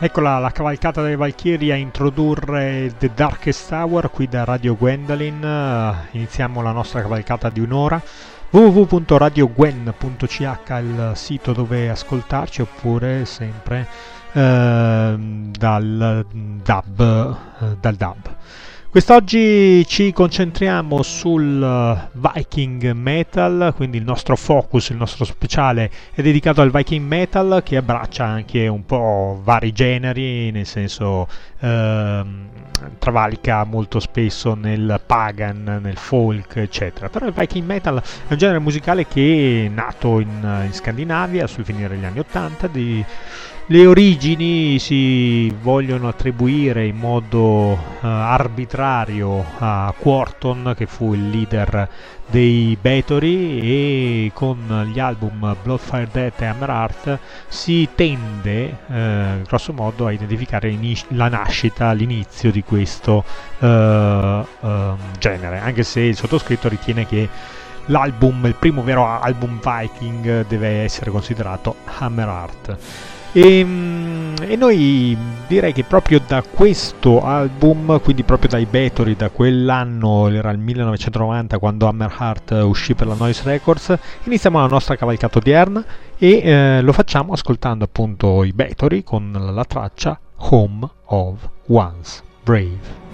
Eccola la cavalcata delle Valchirie a introdurre The Darkest Hour qui da Radio Gwendolyn. Uh, iniziamo la nostra cavalcata di un'ora. www.radiogwen.ch il sito dove ascoltarci oppure sempre uh, dal DAB. Uh, dal DAB. Quest'oggi ci concentriamo sul eh, Viking Metal, quindi il nostro focus, il nostro speciale è dedicato al Viking Metal che abbraccia anche un po' vari generi, nel senso eh, travalica molto spesso nel pagan, nel folk, eccetera. Però il Viking Metal è un genere musicale che è nato in, in Scandinavia sul finire degli anni Ottanta, di le origini si vogliono attribuire in modo uh, arbitrario a Quarton, che fu il leader dei Bathory, e con gli album Bloodfire Death e Hammer Heart si tende, uh, grosso modo, a identificare la nascita, l'inizio di questo uh, genere, anche se il sottoscritto ritiene che l'album, il primo vero album Viking, deve essere considerato Hammer Heart. E, ehm, e, noi direi che proprio da questo album, quindi proprio dai Bathory, da quell'anno, era il 1990 quando Hammer Heart uscì per la Noise Records, iniziamo la nostra cavalcata odierna e eh, lo facciamo ascoltando appunto i Bathory con la traccia Home of Once Brave.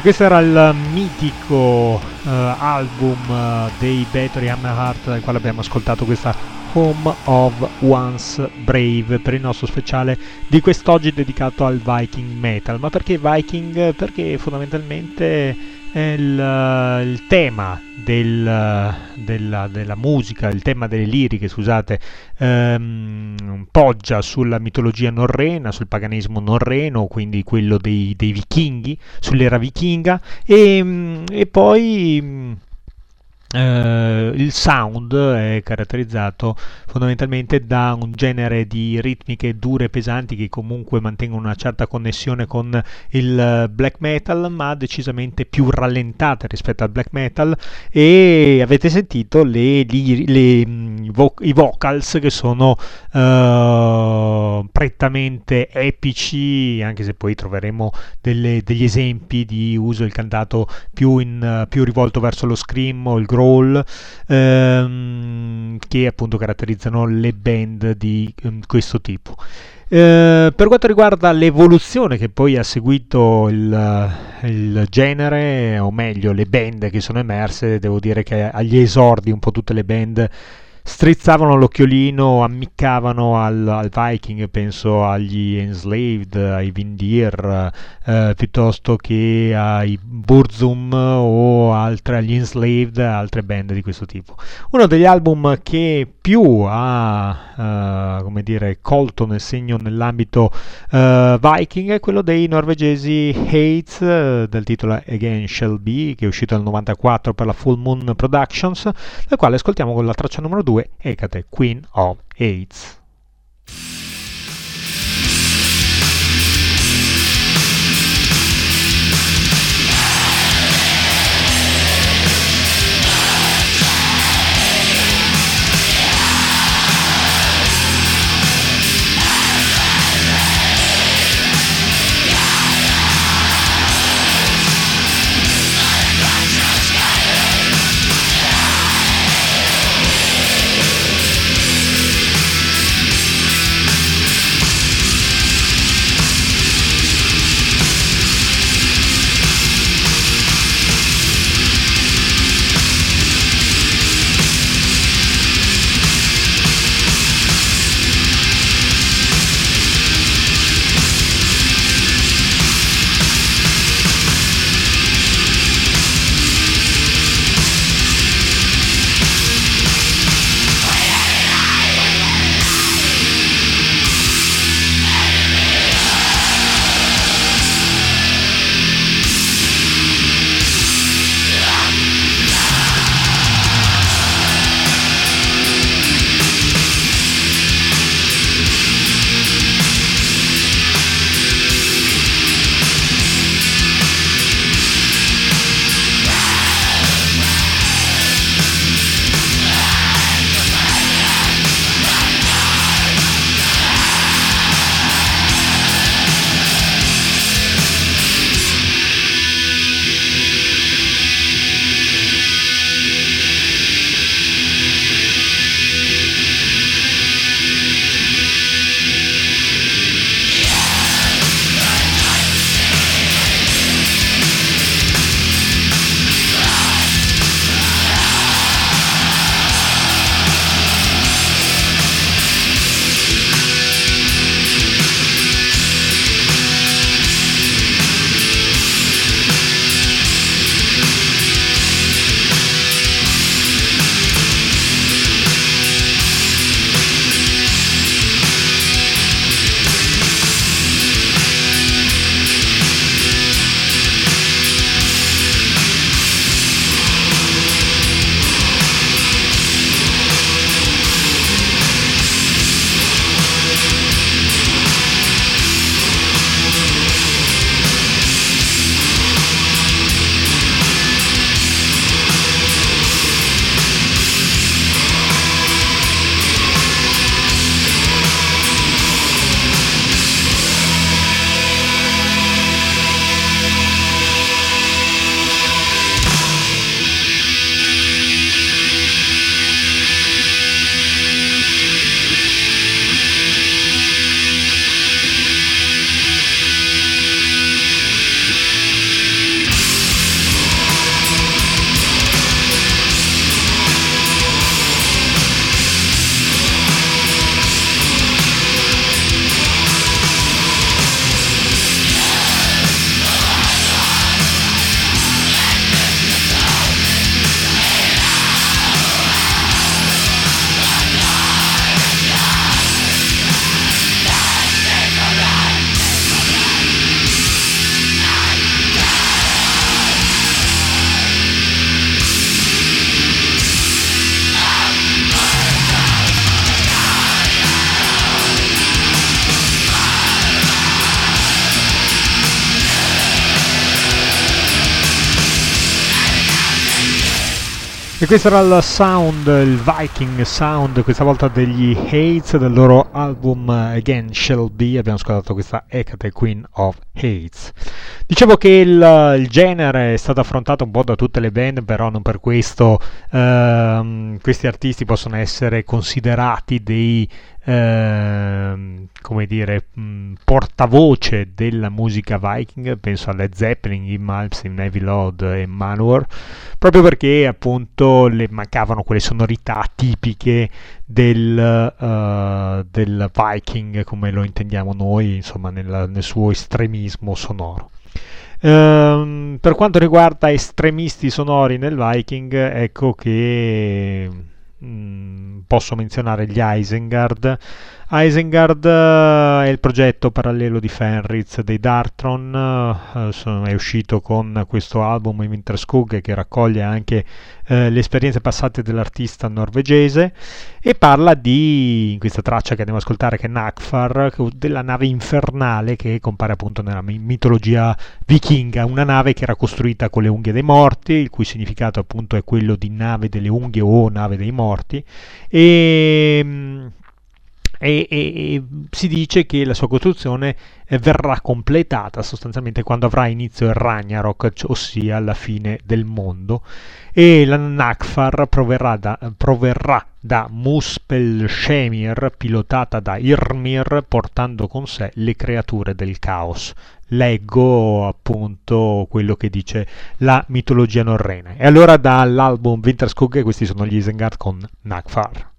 Questo era il mitico uh, album uh, dei Battery Hammerheart dal quale abbiamo ascoltato questa Home of Once Brave per il nostro speciale di quest'oggi dedicato al Viking Metal. Ma perché Viking? Perché fondamentalmente il, il tema del, della, della, musica, il tema delle liriche, scusate, ehm, poggia sulla mitologia norrena, sul paganesimo norreno, quindi quello dei, dei vichinghi, sull'era vichinga, e, e poi Uh, il sound è caratterizzato fondamentalmente da un genere di ritmiche dure e pesanti che comunque mantengono una certa connessione con il black metal ma decisamente più rallentate rispetto al black metal. E avete sentito le, le, le, mm, i vocals che sono uh, prettamente epici anche se poi troveremo delle, degli esempi di uso del cantato più, in, più rivolto verso lo scream o il groove roll ehm, che appunto caratterizzano le band di um, questo tipo. Eh, per quanto riguarda l'evoluzione che poi ha seguito il, il, genere, o meglio le band che sono emerse, devo dire che agli esordi un po' tutte le band strizzavano l'occhiolino, ammiccavano al, al, Viking, penso agli Enslaved, ai Vindir, eh, piuttosto che ai Burzum o altre, agli Enslaved, altre band di questo tipo. Uno degli album che più ha, uh, come dire, colto nel segno nell'ambito uh, Viking è quello dei norvegesi Hates, uh, del titolo Again Shall Be, che è uscito nel 94 per la Full Moon Productions, del quale ascoltiamo con la traccia numero 2 2 Ecate, Queen of AIDS. Questo era il sound, il Viking sound, questa volta degli Hates del loro album Again Shall Be. Abbiamo ascoltato questa Hecate Queen of Hates. Dicevo che il, il, genere è stato affrontato un po' da tutte le band, però non per questo ehm, questi artisti possono essere considerati dei Ehm, come dire, mh, portavoce della musica viking, penso a Led Zeppelin, Jim Malmsteen, Navy Lord e Manowar, proprio perché appunto le mancavano quelle sonorità tipiche del, uh, del viking come lo intendiamo noi, insomma nel, nel suo estremismo sonoro. Um, per quanto riguarda estremisti sonori nel Viking, ecco che Mm, posso menzionare gli Isengard. Isengard uh, è il progetto parallelo di Fenritz dei Dartron, uh, è uscito con questo album Winterskug che raccoglie anche le esperienze passate dell'artista norvegese e parla di, in questa traccia che andiamo ad ascoltare che è Nakfar, della nave infernale che compare appunto nella mitologia vichinga, una nave che era costruita con le unghie dei morti, il cui significato appunto è quello di nave delle unghie o nave dei morti e mm, e, e, e, si dice che la sua costruzione eh, verrà completata sostanzialmente quando avrà inizio il Ragnarok, ossia la fine del mondo, e la Nakfar proverrà da, proverrà da Muspelshemir, pilotata da Irmir, portando con sé le creature del caos. Leggo appunto quello che dice la mitologia norrena. E allora dall'album Winterskug questi sono gli Isengard con Nakfar.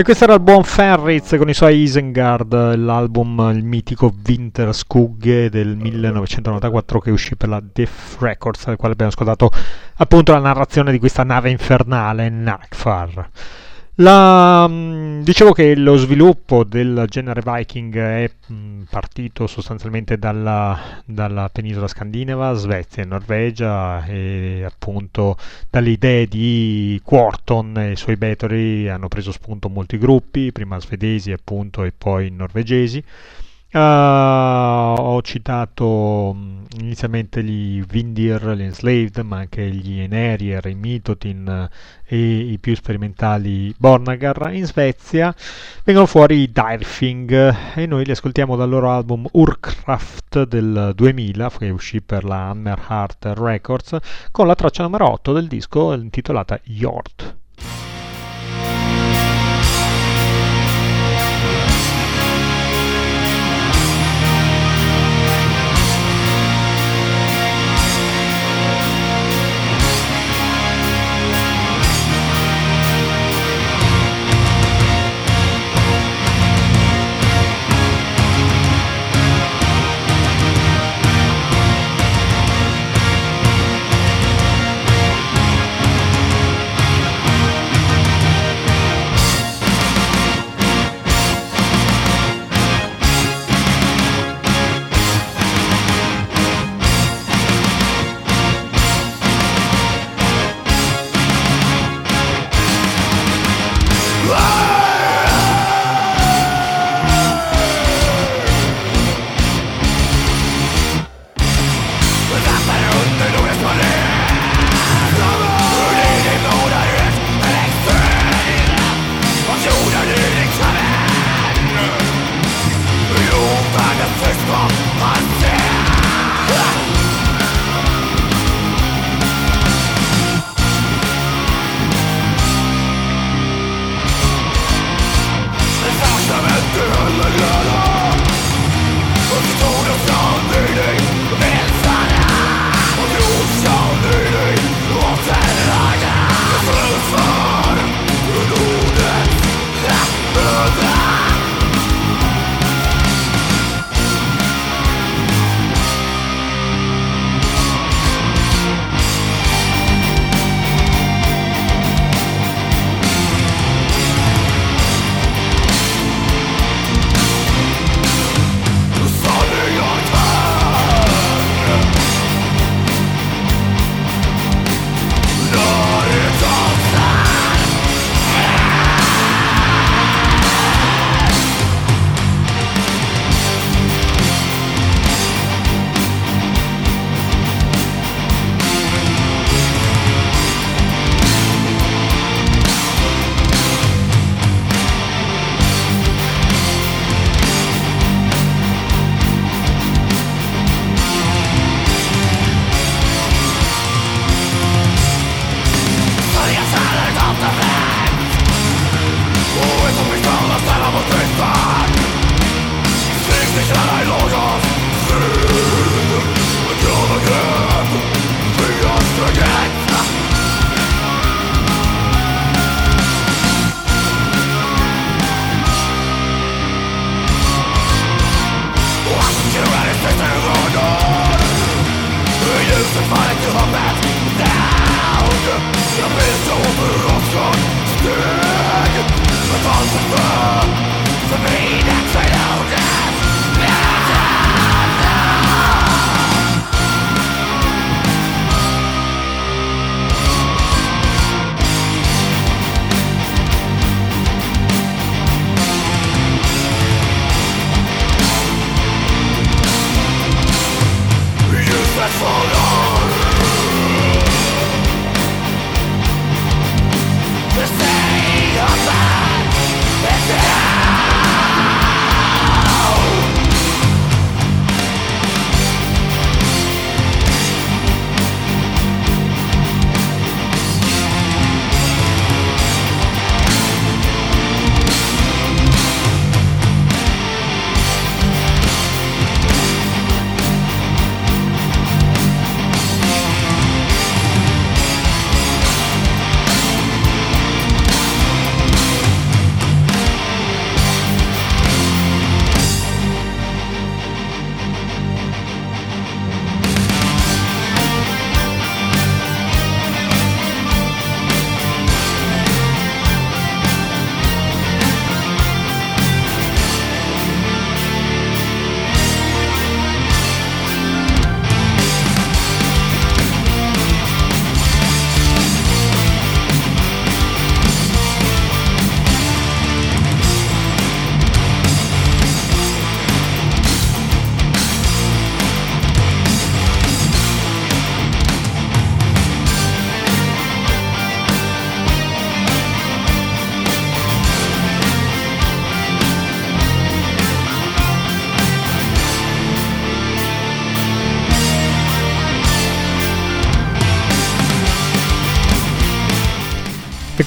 E questo era il buon Ferritz con i suoi Isengard, l'album, il mitico Winter Skugge del 1994 che uscì per la Def Records, al quale abbiamo ascoltato appunto la narrazione di questa nave infernale, Nakfar. La, mm, dicevo che lo sviluppo del genere Viking è mm, partito sostanzialmente dalla, dalla, penisola scandinava, Svezia e Norvegia e appunto dalle idee di Quarton e i suoi betori hanno preso spunto molti gruppi, prima svedesi appunto e poi norvegesi. Uh, ho citato um, inizialmente gli Vindir, gli Enslaved, ma anche gli Enerier, i Mitotin e i più sperimentali Bornagar. In Svezia vengono fuori i Dirfing e noi li ascoltiamo dal loro album Urkraft del 2000, che uscì per la Hammerheart Records, con la traccia numero 8 del disco intitolata Yord.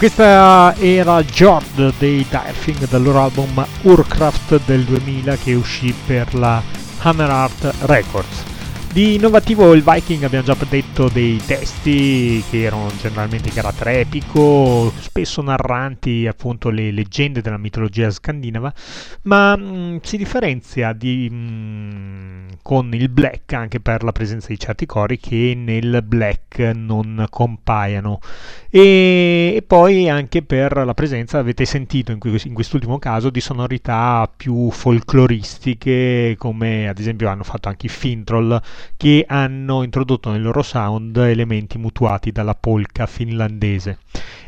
Questa era Jord dei Direfing dal loro album Urcraft del 2000 che uscì per la Hammer Art Records. Di innovativo il Viking abbiamo già detto dei testi che erano generalmente di carattere epico, spesso narranti appunto le leggende della mitologia scandinava, ma mh, mm, si differenzia di, mh, mm, con il black anche per la presenza di certi cori che nel black non compaiono e, e poi anche per la presenza, avete sentito in, in quest'ultimo caso, di sonorità più folcloristiche come ad esempio hanno fatto anche i Fintroll che hanno introdotto nel loro sound elementi mutuati dalla polka finlandese.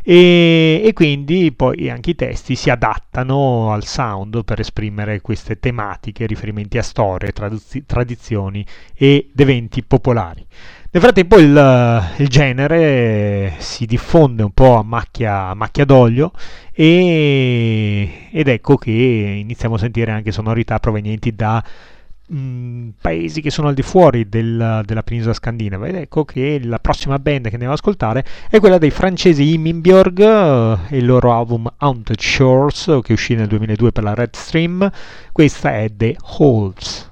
E, e, quindi poi anche i testi si adattano al sound per esprimere queste tematiche, riferimenti a storie, traduz- tradizioni ed eventi popolari. Nel frattempo il, il, genere si diffonde un po' a macchia, a macchia d'olio e, ed ecco che iniziamo a sentire anche sonorità provenienti da mh, paesi che sono al di fuori del, della penisola scandinava. Ed ecco che la prossima band che andiamo ad ascoltare è quella dei francesi Imminbjörg e il loro album Haunted Shores che uscì nel 2002 per la Red Stream. Questa è The Holes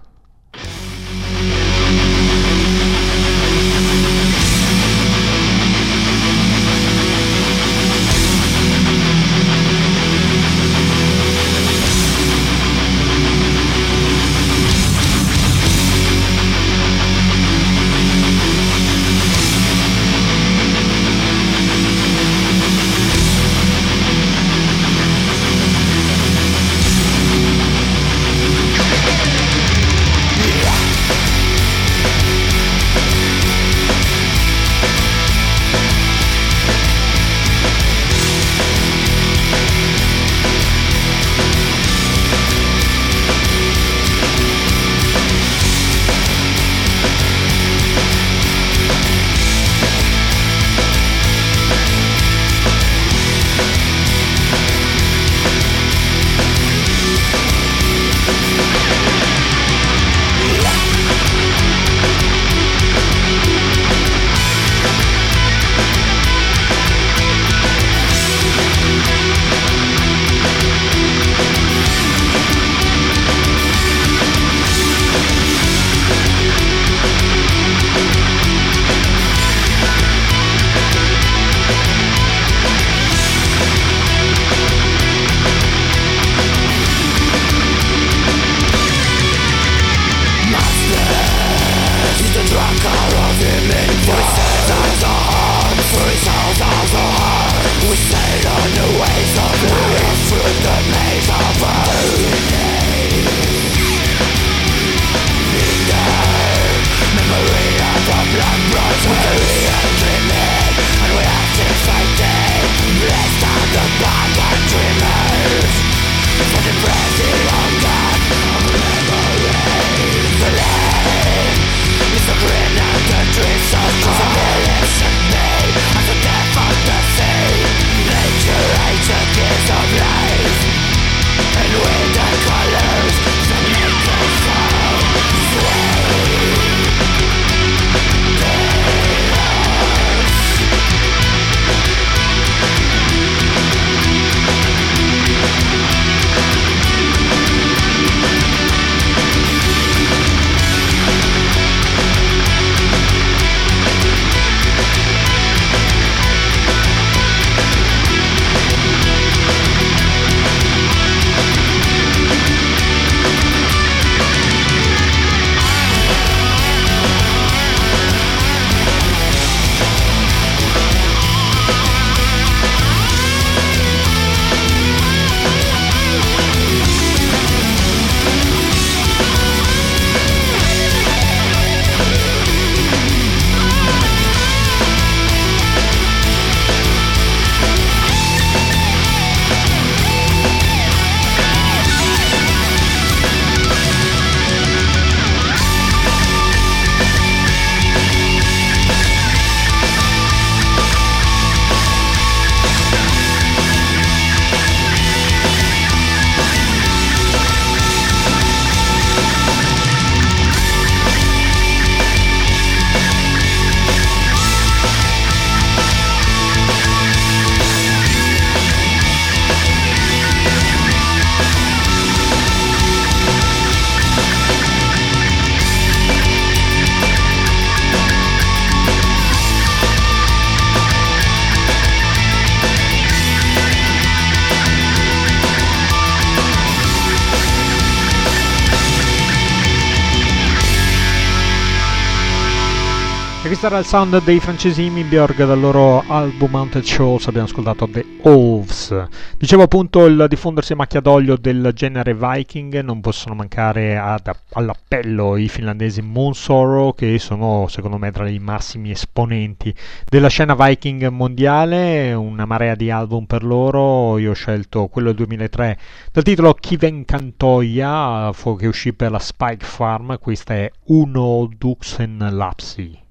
era il sound dei francesi Mimborg dal loro album Mounted Shows, abbiamo ascoltato The Wolves. Dicevo appunto il diffondersi a macchia d'olio del genere Viking, non possono mancare ad, all'appello i finlandesi Monsoro che sono secondo me tra i massimi esponenti della scena Viking mondiale, una marea di album per loro, io ho scelto quello del 2003 dal titolo Kiven Cantoia che uscì per la Spike Farm, questa è Uno Duxen Lapsi.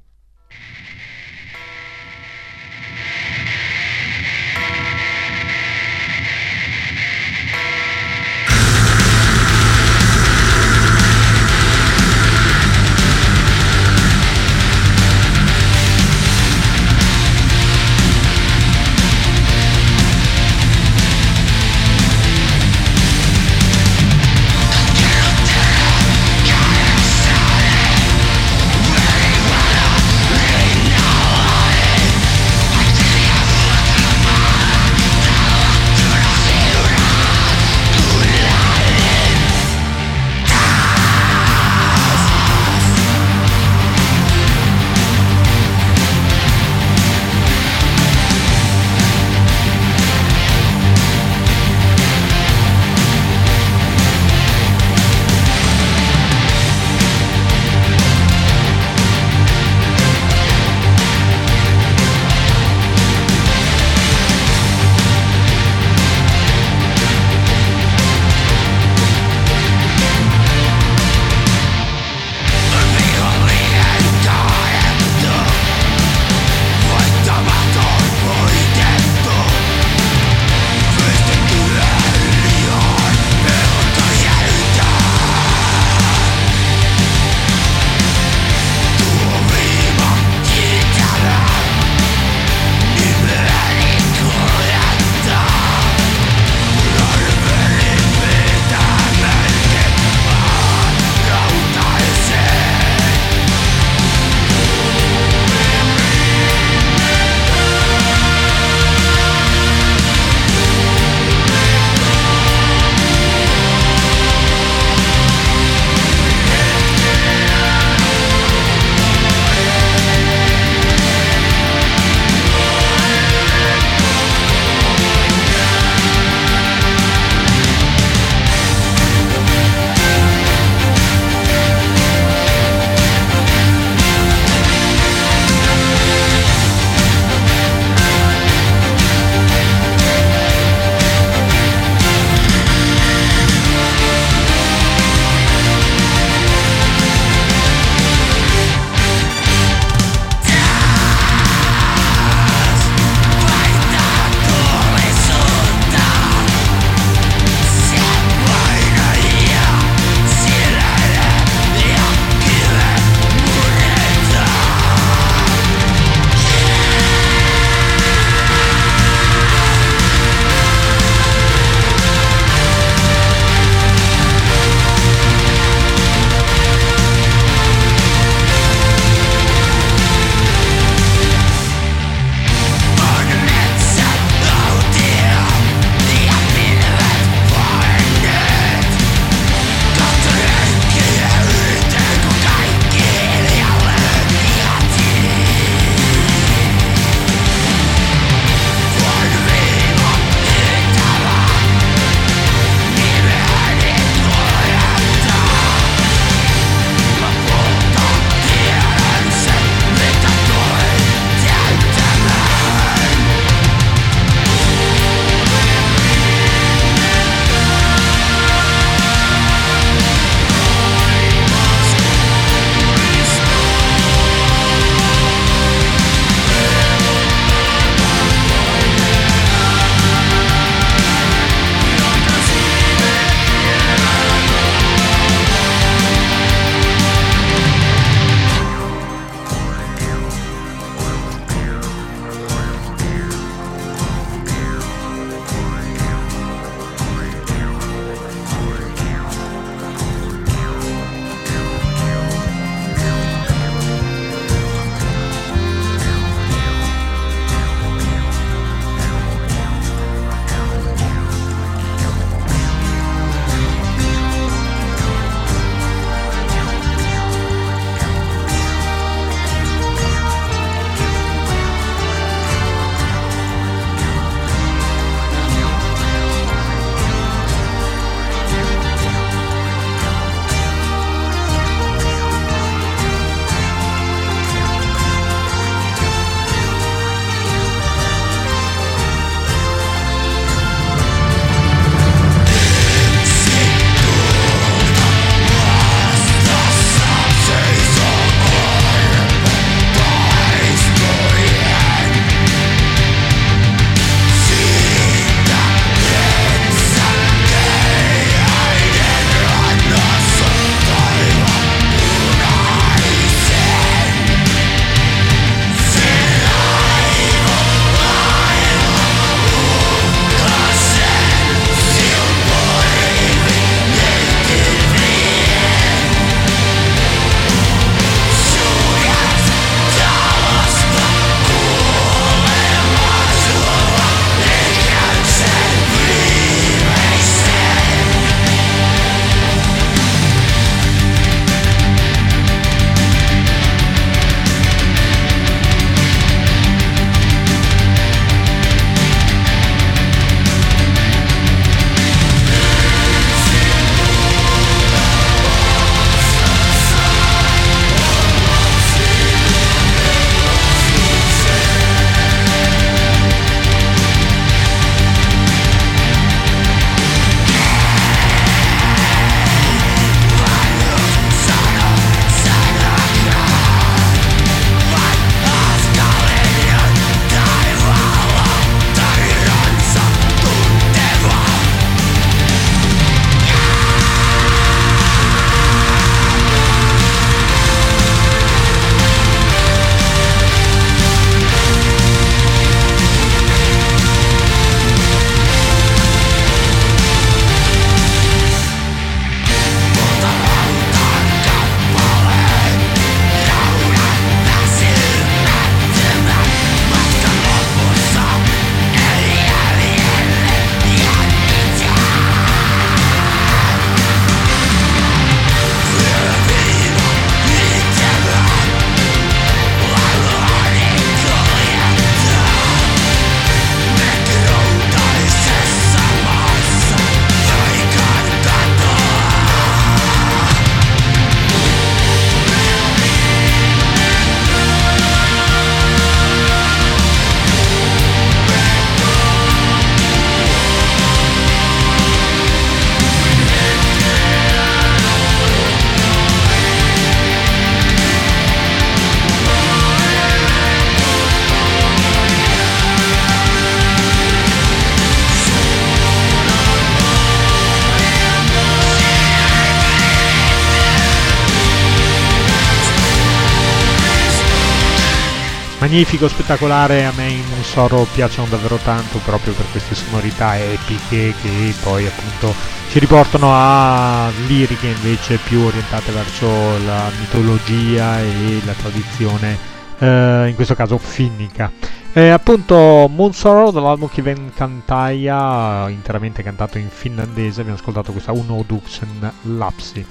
Magnifico, spettacolare, a me in Musoro piacciono davvero tanto proprio per queste sonorità epiche che poi appunto ci riportano a liriche invece più orientate verso la mitologia e la tradizione, eh, in questo caso finnica. Eh, appunto Moon Sorrow dall'album Kiven Kantaia, interamente cantato in finlandese, abbiamo ascoltato questa Uno Duxen Lapsi.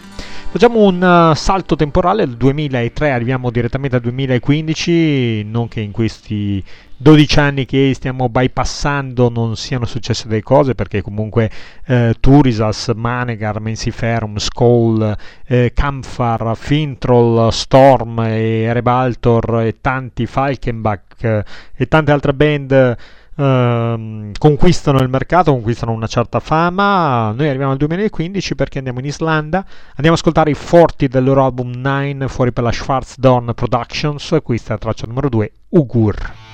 Facciamo un uh, salto temporale dal 2003, arriviamo direttamente al 2015, non che in questi 12 anni che stiamo bypassando non siano successe delle cose, perché comunque eh, Turisas, Manegar, Mensiferum, Skull, eh, Kamfar, Fintroll, Storm e Rebaltor e tanti Falkenbach eh, e tante altre band Ehm, conquistano il mercato, conquistano una certa fama. Noi arriviamo al 2015 perché andiamo in Islanda, andiamo ad ascoltare i forti del loro album 9 fuori per la Schwarzdorn Productions. Questa è la traccia numero 2, Ugur.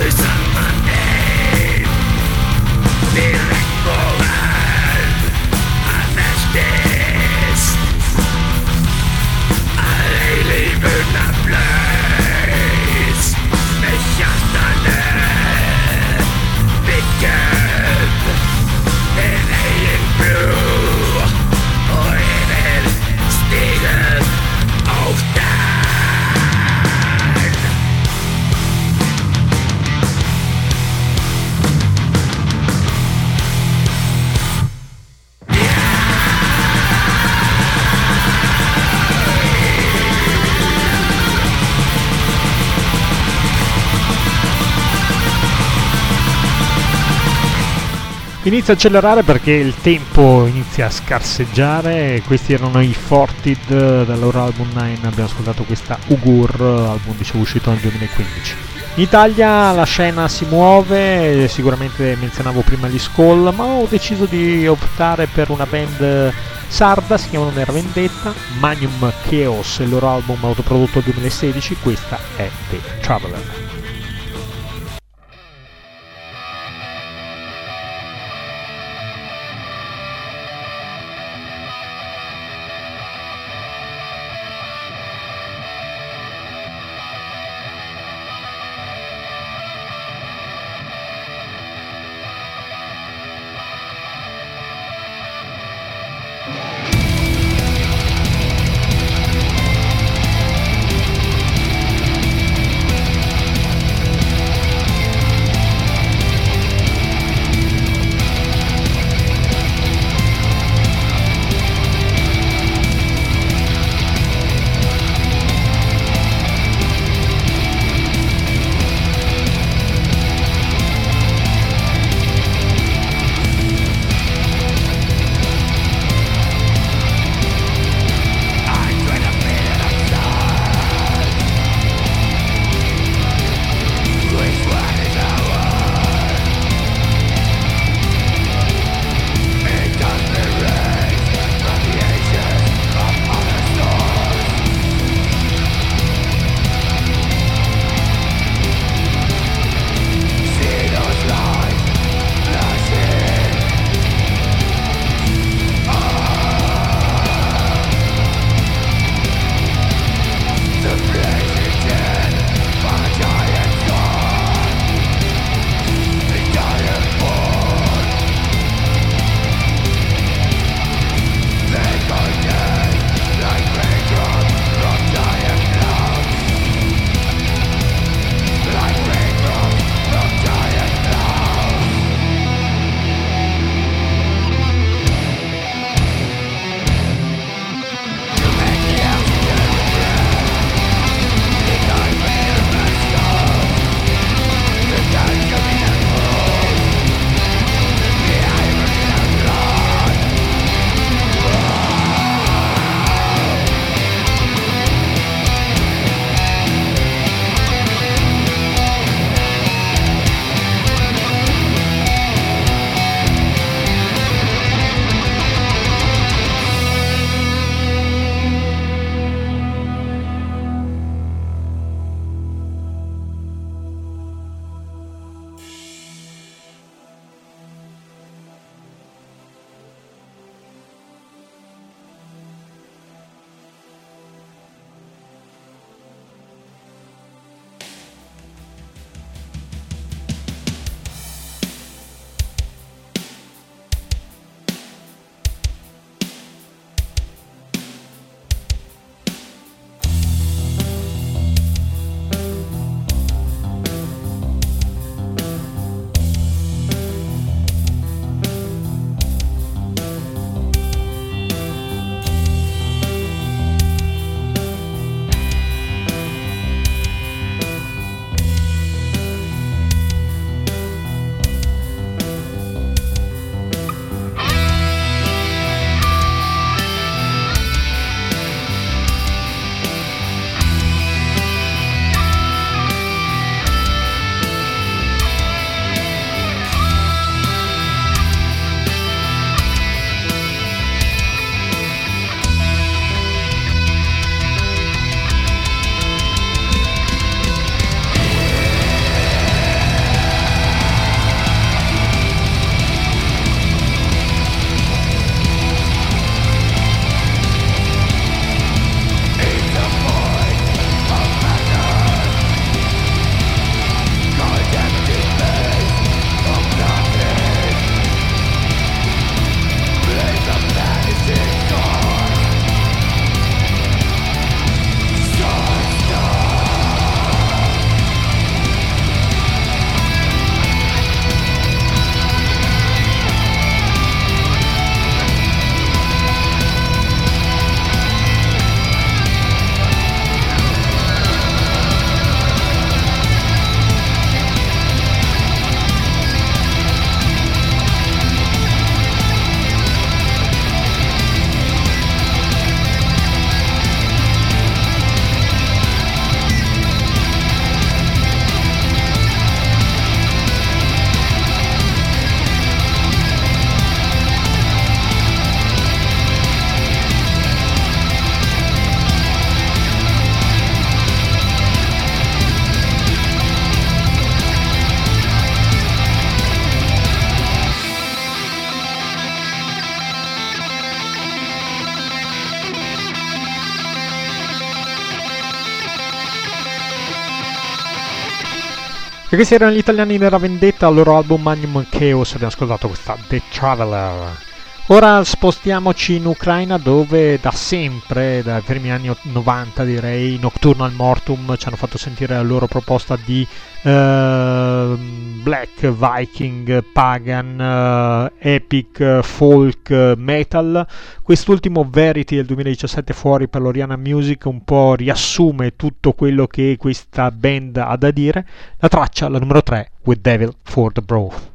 face inizia a accelerare perché il tempo inizia a scarseggiare. Questi erano i Fortid dal loro album 9. Abbiamo ascoltato questa Ugur, album dicevo uscito nel 2015. In Italia la scena si muove, sicuramente menzionavo prima gli Skull, ma ho deciso di optare per una band sarda, si chiamano Nera Vendetta, Magnum Chaos, il loro album autoprodotto 2016, questa è The Traveler. E questi erano gli italiani della vendetta, al loro album Magnum Chaos, abbiamo ascoltato questa The Traveler. Ora spostiamoci in Ucraina dove da sempre, dai primi anni 90 direi, Nocturnal Mortum ci hanno fatto sentire la loro proposta di uh, black, viking, pagan, uh, epic, folk, metal. Quest'ultimo Verity del 2017 fuori per l'Oriana Music un po' riassume tutto quello che questa band ha da dire. La traccia, la numero 3, With Devil for the Broth.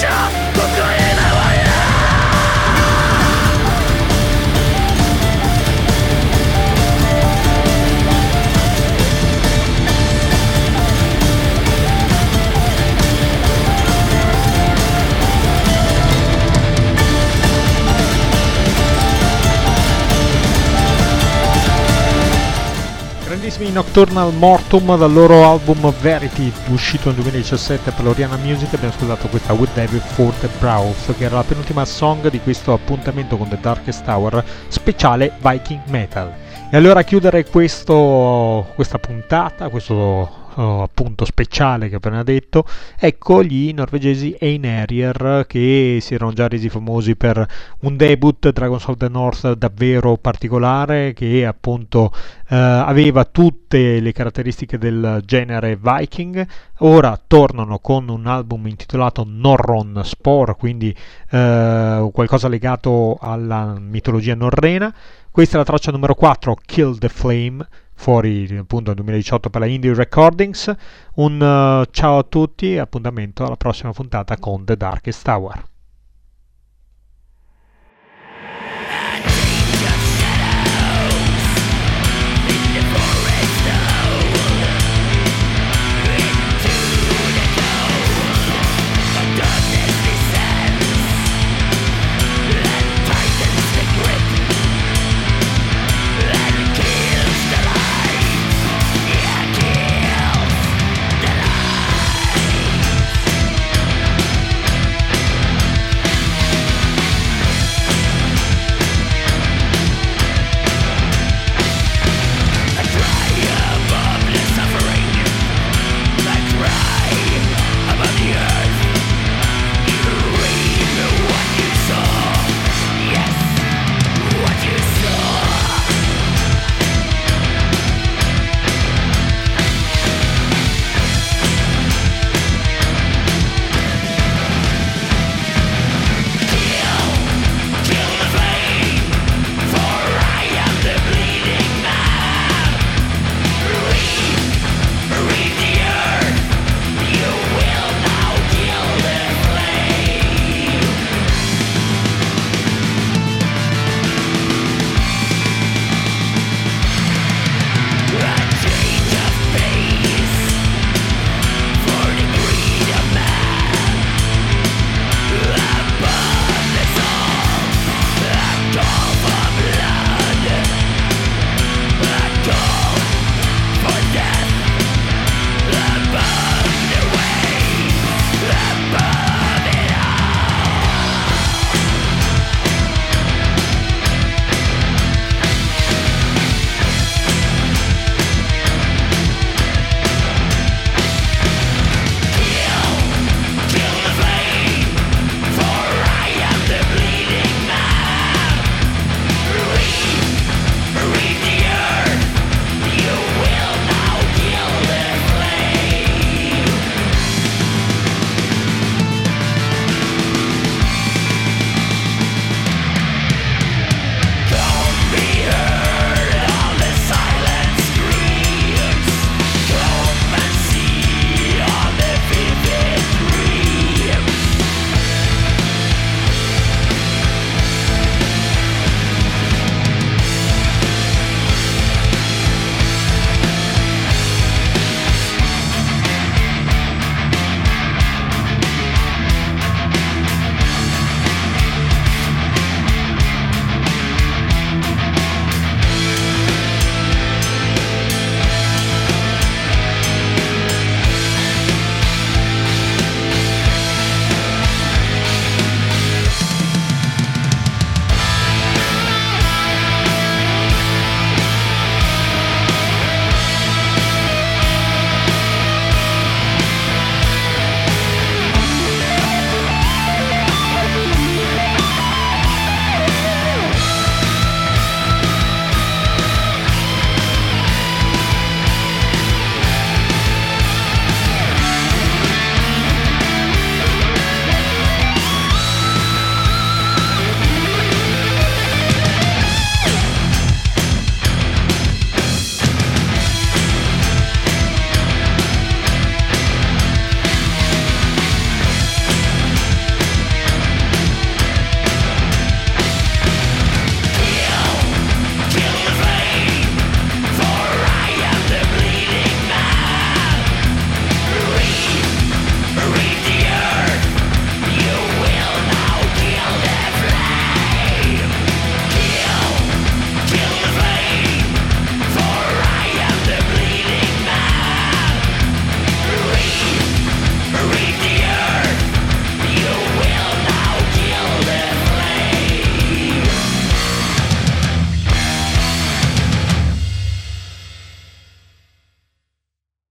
Russia! Grandissimi Nocturnal Mortum dal loro album Verity uscito nel 2017 per l'Oriana Music. Abbiamo ascoltato questa With David Fort Browth che era la penultima song di questo appuntamento con The Darkest Tower speciale Viking Metal. E allora a chiudere questo, questa puntata questo oh, appunto speciale che ho appena detto, ecco gli norvegesi Einherjer che si erano già resi famosi per un debut Dragons of the North davvero particolare che appunto eh, aveva tutte le caratteristiche del genere Viking. Ora tornano con un album intitolato Norron Spore, quindi eh, qualcosa legato alla mitologia norrena. Questa è la traccia numero 4, Kill the Flame fuori appunto nel 2018 per la Indie Recordings. Un uh, ciao a tutti appuntamento alla prossima puntata con The Darkest Tower.